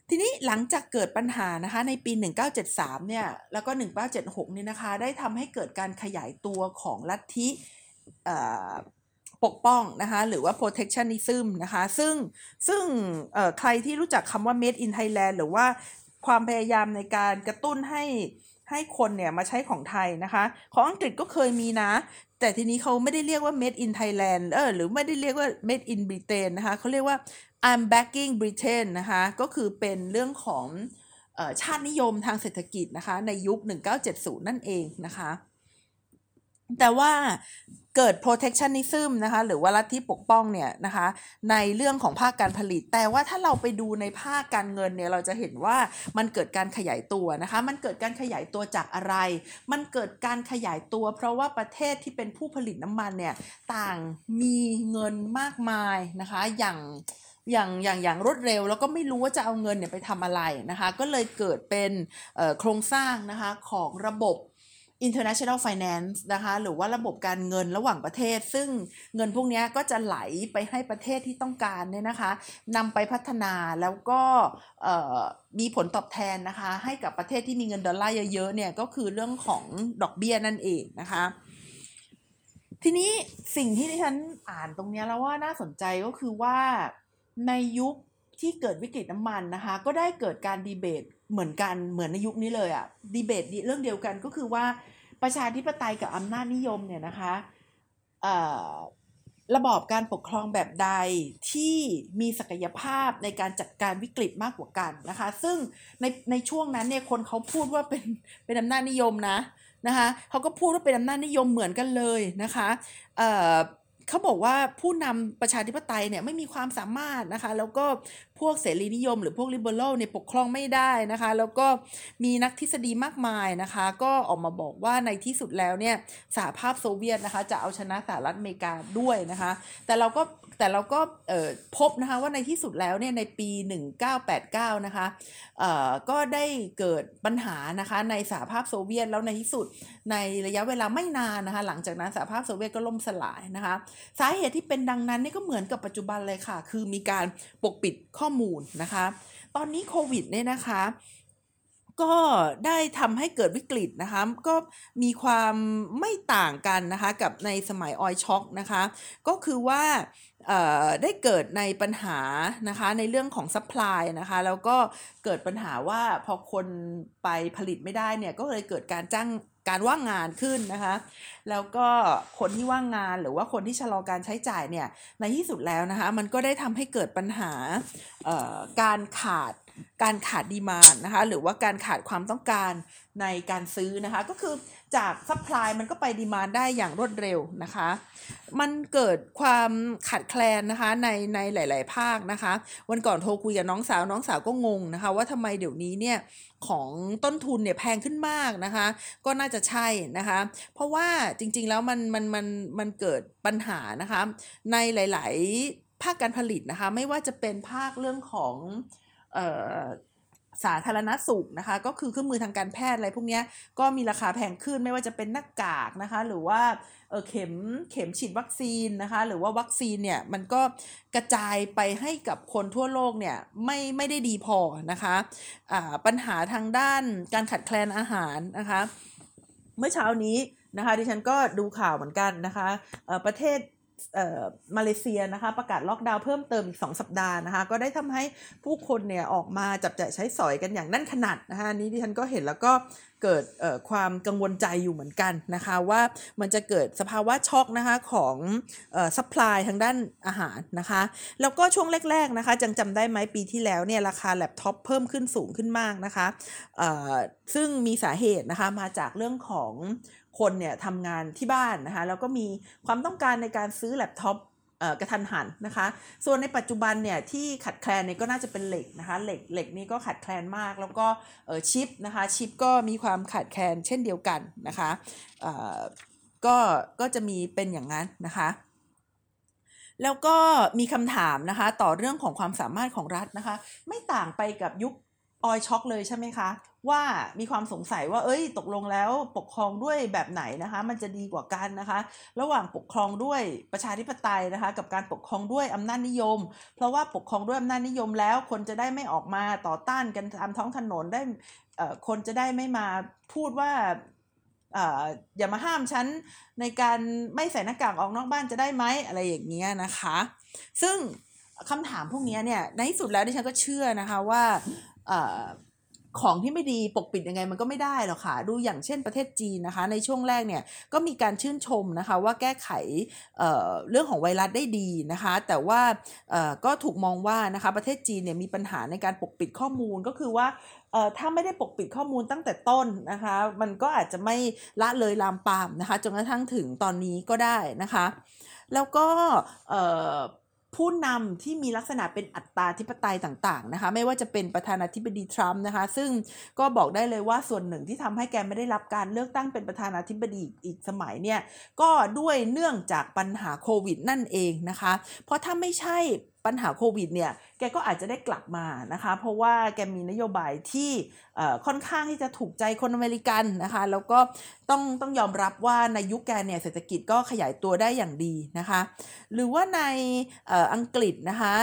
[SPEAKER 1] ทีนี้หลังจากเกิดปัญหานะคะในปี 1973 เนี่ยแล้วก็ 1976 เนี่ยนะคะได้ทำให้เกิดการขยายตัวของลัทธิปกป้องนะคะหรือว่า protectionism นะคะซึ่งซึ่งใครที่รู้จักคำว่า made in Thailand หรือว่าความพยายามในการกระตุ้นให้ ให้คนเนี่ยมาใช้ของไทยนะคะ ของอังกฤษก็เคยมีนะ แต่ทีนี้เขาไม่ได้เรียกว่า made in Thailand เออหรือไม่ได้เรียกว่า made in Britain นะคะเขาเรียกว่า I'm backing Britain นะคะก็คือเป็นเรื่องของชาตินิยมทางเศรษฐกิจนะคะในยุค 1970 นั่นเองนะคะ แต่ว่าเกิด protectionism นะคะหรือว่าลัทธิปกป้องเนี่ยนะคะในเรื่องของภาคการผลิต แต่ว่าถ้าเราไปดูในภาคการเงินเนี่ยเราจะเห็นว่ามันเกิดการขยายตัวนะคะมันเกิดการขยายตัวจากอะไร มันเกิดการขยายตัว เพราะว่าประเทศที่เป็นผู้ผลิตน้ำมันเนี่ยต่างมีเงินมากมายนะคะอย่างอย่างอย่างอย่างรวดเร็วแล้วก็ไม่รู้ว่าจะเอาเงินเนี่ยไปทำอะไรนะคะก็เลยเกิดเป็นโครงสร้างนะคะของระบบ international finance นะคะหรือว่าระบบการเงินระหว่างประเทศ ซึ่งเงินพวกนี้ก็จะไหลไปให้ประเทศที่ต้องการเนี่ยนะคะนำไปพัฒนาแล้วก็มีผลตอบแทนนะคะ ให้กับประเทศที่มีเงินดอลลาร์เยอะๆเนี่ยก็คือเรื่องของดอกเบี้ยนั่นเองนะคะทีนี้สิ่งที่ที่ฉันอ่านตรงนี้แล้วว่าน่าสนใจก็คือว่าในยุคที่เกิดวิกฤตน้ำมันนะคะ ก็ได้เกิดการดีเบตเหมือนกันเหมือนในยุคนี้เลยอะดีเบตเรื่องเดียวกันก็คือว่า ประชาธิปไตยกับอำนาจนิยมเนี่ยนะคะระบอบการปกครองแบบใดที่มีศักยภาพในการจัดการวิกฤตมากกว่ากันนะคะ ซึ่งในในช่วงนั้นเนี่ยคนเขาพูดว่าเป็นเป็นอำนาจนิยมนะนะคะเขาก็พูดว่าเป็นอำนาจนิยมเหมือนกันเลยนะคะ เขาบอกว่าผู้นำประชาธิปไตยเนี่ยไม่มีความสามารถนะคะ แล้วก็พวกเสรีนิยม หรือพวกลิเบอรัลเนี่ยปกครองไม่ได้นะคะ แล้วก็มีนักทฤษฎีมากมายนะคะ ก็ออกมาบอกว่าในที่สุดแล้วเนี่ยสหภาพโซเวียตนะคะ จะเอาชนะสหรัฐอเมริกาด้วยนะคะ แต่เราก็ แต่เราก็พบนะคะว่าในที่สุดแล้วเนี่ยในปี 1989 นะคะก็ได้เกิดปัญหานะคะในสหภาพโซเวียตแล้วในที่สุดในระยะเวลาไม่นานนะคะหลังจากนั้นสหภาพโซเวียตก็ล่มสลายนะคะสาเหตุที่เป็นดังนั้นนี่ก็เหมือนกับปัจจุบันเลยค่ะ คือมีการปกปิดข้อมูลนะคะ ตอนนี้โควิดเนี่ยนะคะก็ได้ทำให้เกิดวิกฤตนะคะก็มีความไม่ต่างกันนะคะกับในสมัยออยช็อกนะคะ ก็คือว่า ได้เกิดในปัญหานะคะในเรื่องของซัพพลายนะคะแล้วก็เกิดปัญหาว่าพอคนไปผลิตไม่ได้เนี่ยก็เลยเกิดการจ้างการว่างงานขึ้นนะคะ แล้วก็คนที่ว่างงานหรือว่าคนที่ชะลอการใช้จ่ายเนี่ยในที่สุดแล้วนะคะมันก็ได้ทำให้เกิดปัญหาการขาดการขาดดีมานนะคะหรือว่าการขาดความต้องการในการซื้อนะคะก็คือ จาก supply มันก็ไป demand ได้อย่างรวดเร็วนะคะ มันเกิดความขาดแคลนนะคะในในหลาย ๆ ภาคนะคะ วันก่อนโทรคุยกับน้องสาวน้องสาวก็งงนะคะ ว่าทำไมเดี๋ยวนี้เนี่ยของต้นทุนเนี่ยแพงขึ้นมากนะคะ ก็น่าจะใช่นะคะ เพราะว่าจริง ๆ แล้วมันมันมันมันเกิดปัญหานะคะ ในหลาย ๆ ภาคการผลิตนะคะ ไม่ว่าจะเป็นภาคเรื่องของเอ่อ สาธารณสุขนะคะ ก็คือเครื่องมือทางการแพทย์อะไรพวกนี้ก็มีราคาแพงขึ้นไม่ว่าจะเป็นหน้ากากนะคะ หรือว่าเออเข็มเข็มฉีดวัคซีนนะคะ หรือว่าวัคซีนเนี่ยมันก็กระจายไปให้กับคนทั่วโลกเนี่ยไม่ไม่ได้ดีพอนะคะะปัญหาทางด้านการขัดแคลนอาหารนะคะ เมื่อเช้านี้นะคะดิฉันก็ดูข่าวเหมือนกันนะคะประเทศ มาเลเซียนะคะ ประกาศล็อกดาวน์เพิ่มเติมอีก 2 สัปดาห์นะคะ ก็ได้ทำให้ผู้คนเนี่ยออกมาจับจ่ายใช้สอยกันอย่างแน่นขนัดนะคะนี้ดิฉันก็เห็นแล้วก็ เกิดความกังวลใจอยู่เหมือนกันนะคะว่ามันจะเกิดสภาวะช็อกนะคะของ supply ทางด้านอาหารนะคะแล้วก็ช่วงแรกๆนะคะยังจำได้ไหมปีที่แล้วเนี่ยราคาแล็ปท็อปเพิ่มขึ้นสูงขึ้นมากนะคะซึ่งมีสาเหตุนะคะมาจากเรื่องของคนเนี่ยทำงานที่บ้านนะคะแล้วก็มีความต้องการในการซื้อแล็ปท็อป กระทันหันนะคะ ส่วนในปัจจุบันเนี่ยที่ขัดแคลนเนี่ยก็น่าจะเป็นเหล็กนะคะเหล็กเหล็กนี่ก็ขัดแคลนมาก แล้วก็ชิปนะคะชิปก็มีความขัดแคลนเช่นเดียวกันนะคะก็ก็จะมีเป็นอย่างนั้นนะคะแล้วก็มีคำถามนะคะต่อเรื่องของความสามารถของรัฐนะคะ ไม่ต่างไปกับยุค ออยช็อกเลยใช่ไหมคะ ว่ามีความสงสัยว่า เอ้ย ตกลงแล้วปกครองด้วยแบบไหนนะคะ มันจะดีกว่ากันนะคะ ระหว่างปกครองด้วยประชาธิปไตยนะคะ กับการปกครองด้วยอำนาจนิยม เพราะว่าปกครองด้วยอำนาจนิยมแล้ว คนจะได้ไม่ออกมาต่อต้านกันตามท้องถนนได้คนจะได้ไม่มาพูดว่าอย่ามาห้ามฉันในการไม่ใส่หน้ากากออกนอกบ้านจะได้ไหมอะไรอย่างเงี้ยนะคะ ซึ่งคำถามพวกนี้เนี่ยในที่สุดแล้วดิฉันก็เชื่อนะคะว่า ของที่ไม่ดีปกปิดยังไงมันก็ไม่ได้หรอกค่ะ ดูอย่างเช่นประเทศจีนนะคะ ในช่วงแรกเนี่ยก็มีการชื่นชมนะคะว่าแก้ไขเเรื่องของไวรัสได้ดีนะคะ แต่ว่าก็ถูกมองว่านะคะประเทศจีนเนี่ยมีปัญหาในการปกปิดข้อมูลก็คือว่าถ้าไม่ได้ปกปิดข้อมูลตั้งแต่ต้นนะคะ มันก็อาจจะไม่ละเลยลามปามนะคะจนกระทั่งถึงตอนนี้ก็ได้นะคะ แล้วก็ ผู้นำที่มีลักษณะเป็นอัตตาธิปไตยต่างๆนะคะไม่ว่าจะเป็นประธานาธิบดีทรัมป์นะคะซึ่งก็บอกได้เลยว่าส่วนหนึ่งที่ทำให้แกไม่ได้รับการเลือกตั้งเป็นประธานาธิบดีอีกสมัยเนี่ยก็ด้วยเนื่องจากปัญหาโควิดนั่นเองนะคะเพราะถ้าไม่ใช่ ปัญหาโควิดเนี่ยแกก็อาจจะได้กลับมานะคะ เพราะว่าแกมีนโยบายที่ค่อนข้างที่จะถูกใจคนอเมริกันนะคะ แล้วก็ต้องต้องยอมรับว่าในยุคแกเนี่ยเศรษฐกิจก็ขยายตัวได้อย่างดีนะคะ หรือว่าในอังกฤษนะคะ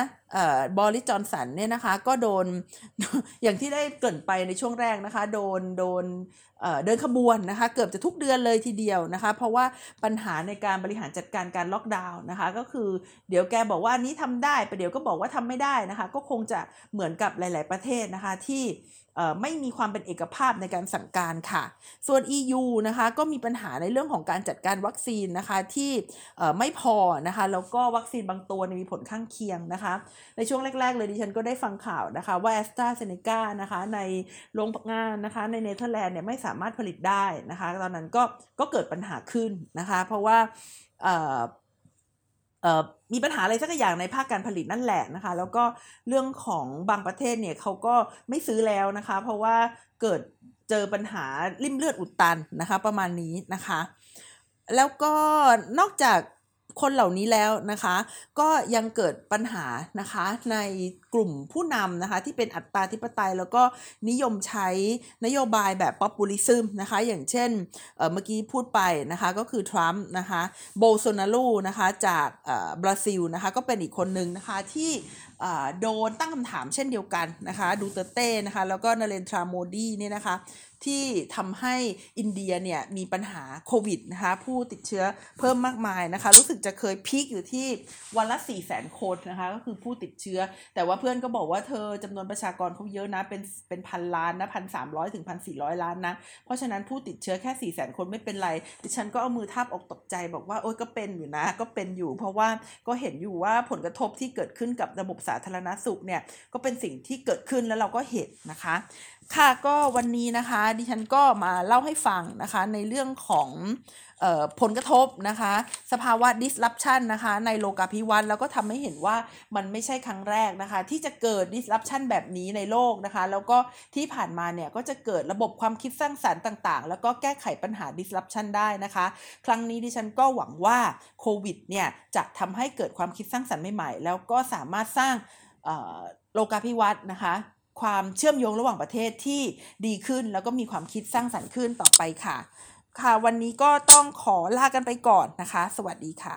[SPEAKER 1] บอริจอนสันเนี่ยนะคะก็โดนอย่างที่ได้เกิดไปในช่วงแรกนะคะโดนโดนเดินขบวนนะคะเกือบจะทุกเดือนเลยทีเดียวนะคะเพราะว่าปัญหาในการบริหารจัดการการล็อกดาวน์นะคะก็คือเดี๋ยวแกบอกว่านี้ทำได้ประเดี๋ยวก็บอกว่าทำไม่ได้นะคะก็คงจะเหมือนกับหลาย ๆประเทศนะคะที่ ไม่มีความเป็นเอกภาพในการสั่งการค่ะ ส่วน EU นะคะก็มีปัญหาในเรื่องของการจัดการวัคซีนนะคะที่ไม่พอนะคะแล้วก็วัคซีนบางตัวมีผลข้างเคียงนะคะ ในช่วงแรก ๆ เลยดิฉันก็ได้ฟังข่าวนะคะว่าแอสตราเซเนกานะคะในโรงงานนะคะในเนเธอร์แลนด์เนี่ยไม่สามารถผลิตได้นะคะ ตอนนั้นก็ก็เกิดปัญหาขึ้นนะคะ เพราะว่า มีปัญหาอะไรสักอย่างในภาคการผลิตนั่นแหละนะคะ แล้วก็เรื่องของบางประเทศเนี่ยเขาก็ไม่ซื้อแล้วนะคะ เพราะว่าเกิดเจอปัญหาลิ่มเลือดอุดตันนะคะ ประมาณนี้นะคะ แล้วก็นอกจาก คนเหล่านี้แล้วนะคะ ก็ยังเกิดปัญหานะคะในกลุ่มผู้นำนะคะที่เป็นอัตตาธิปไตยแล้วก็นิยมใช้นโยบายแบบ populism นะคะ อย่างเช่นเมื่อกี้พูดไปนะคะก็คือทรัมป์นะคะโบลโซนารูนะคะจากบราซิลนะคะก็เป็นอีกคนหนึ่งนะคะที่ โดนตั้งคำถามเช่นเดียวกันนะคะดูเตเต้นะคะแล้วก็นาเรนทราโมดีเนี่ยนะคะที่ทำให้อินเดียเนี่ยมีปัญหาโควิดนะคะผู้ติดเชื้อเพิ่มมากมายนะคะรู้สึกจะเคยพีคอยู่ที่วันละ4ี่แสนคนนะคะก็คือผู้ติดเชื้อ แต่ว่าเพื่อนก็บอกว่าเธอจำนวนประชากรเขาเยอะนะเป็นเป็นพันล้านนะพันสามร้อยถึงพันสี่ร้อยล้านนะเพราะฉะนั้นผู้ติดเชื้อแค่4ี่แสนคนไม่เป็นไรดิฉันก็เอามือทาบอกตกใจบอกว่าโอ้ยก็เป็นอยู่นะก็เป็นอยู่ เพราะว่าก็เห็นอยู่ว่าผลกระทบที่เกิดขึ้นกับระบบสาธารณสุขเนี่ยก็เป็นสิ่งที่เกิดขึ้นแล้วเราก็เห็นนะคะ ค่ะก็วันนี้นะคะ ดิฉันก็มาเล่าให้ฟังนะคะในเรื่องของ ผลกระทบนะคะ สภาวะ disruption นะคะในโลกาภิวัตน์แล้วก็ทำให้เห็นว่ามันไม่ใช่ครั้งแรกนะคะ ที่จะเกิด disruption แบบนี้ในโลกนะคะ แล้วก็ที่ผ่านมาเนี่ยก็จะเกิดระบบความคิดสร้างสรรค์ต่างๆ แล้วก็แก้ไขปัญหา disruption ได้นะคะ ครั้งนี้ดิฉันก็หวังว่าโควิดเนี่ยจะทำให้เกิดความคิดสร้างสรรค์ใหม่ๆ แล้วก็สามารถสร้างโลกาภิวัตน์นะคะความเชื่อมโยงระหว่างประเทศที่ดีขึ้น แล้วก็มีความคิดสร้างสรรค์ขึ้นต่อไปค่ะ ค่ะ วันนี้ก็ต้องขอลากันไปก่อนนะคะ สวัสดีค่ะ